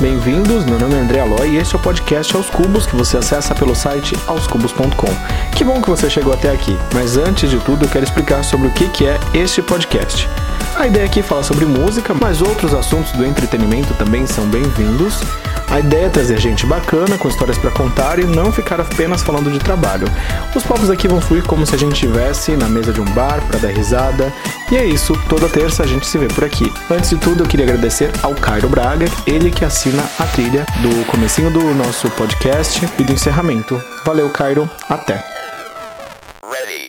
Bem-vindos, meu nome é André Aloy e este é o podcast Aos Cubos que você acessa pelo site aoscubos.com. Que bom que você chegou até aqui, mas antes de tudo eu quero explicar sobre o que é este podcast. A ideia aqui falar sobre música, mas outros assuntos do entretenimento também são bem-vindos. A ideia é trazer gente bacana, com histórias para contar e não ficar apenas falando de trabalho. Os papos aqui vão fluir como se a gente estivesse na mesa de um bar para dar risada. E é isso, toda terça a gente se vê por aqui. Antes de tudo, eu queria agradecer ao Cairo Braga, ele que assina a trilha do comecinho do nosso podcast e do encerramento. Valeu, Cairo, até!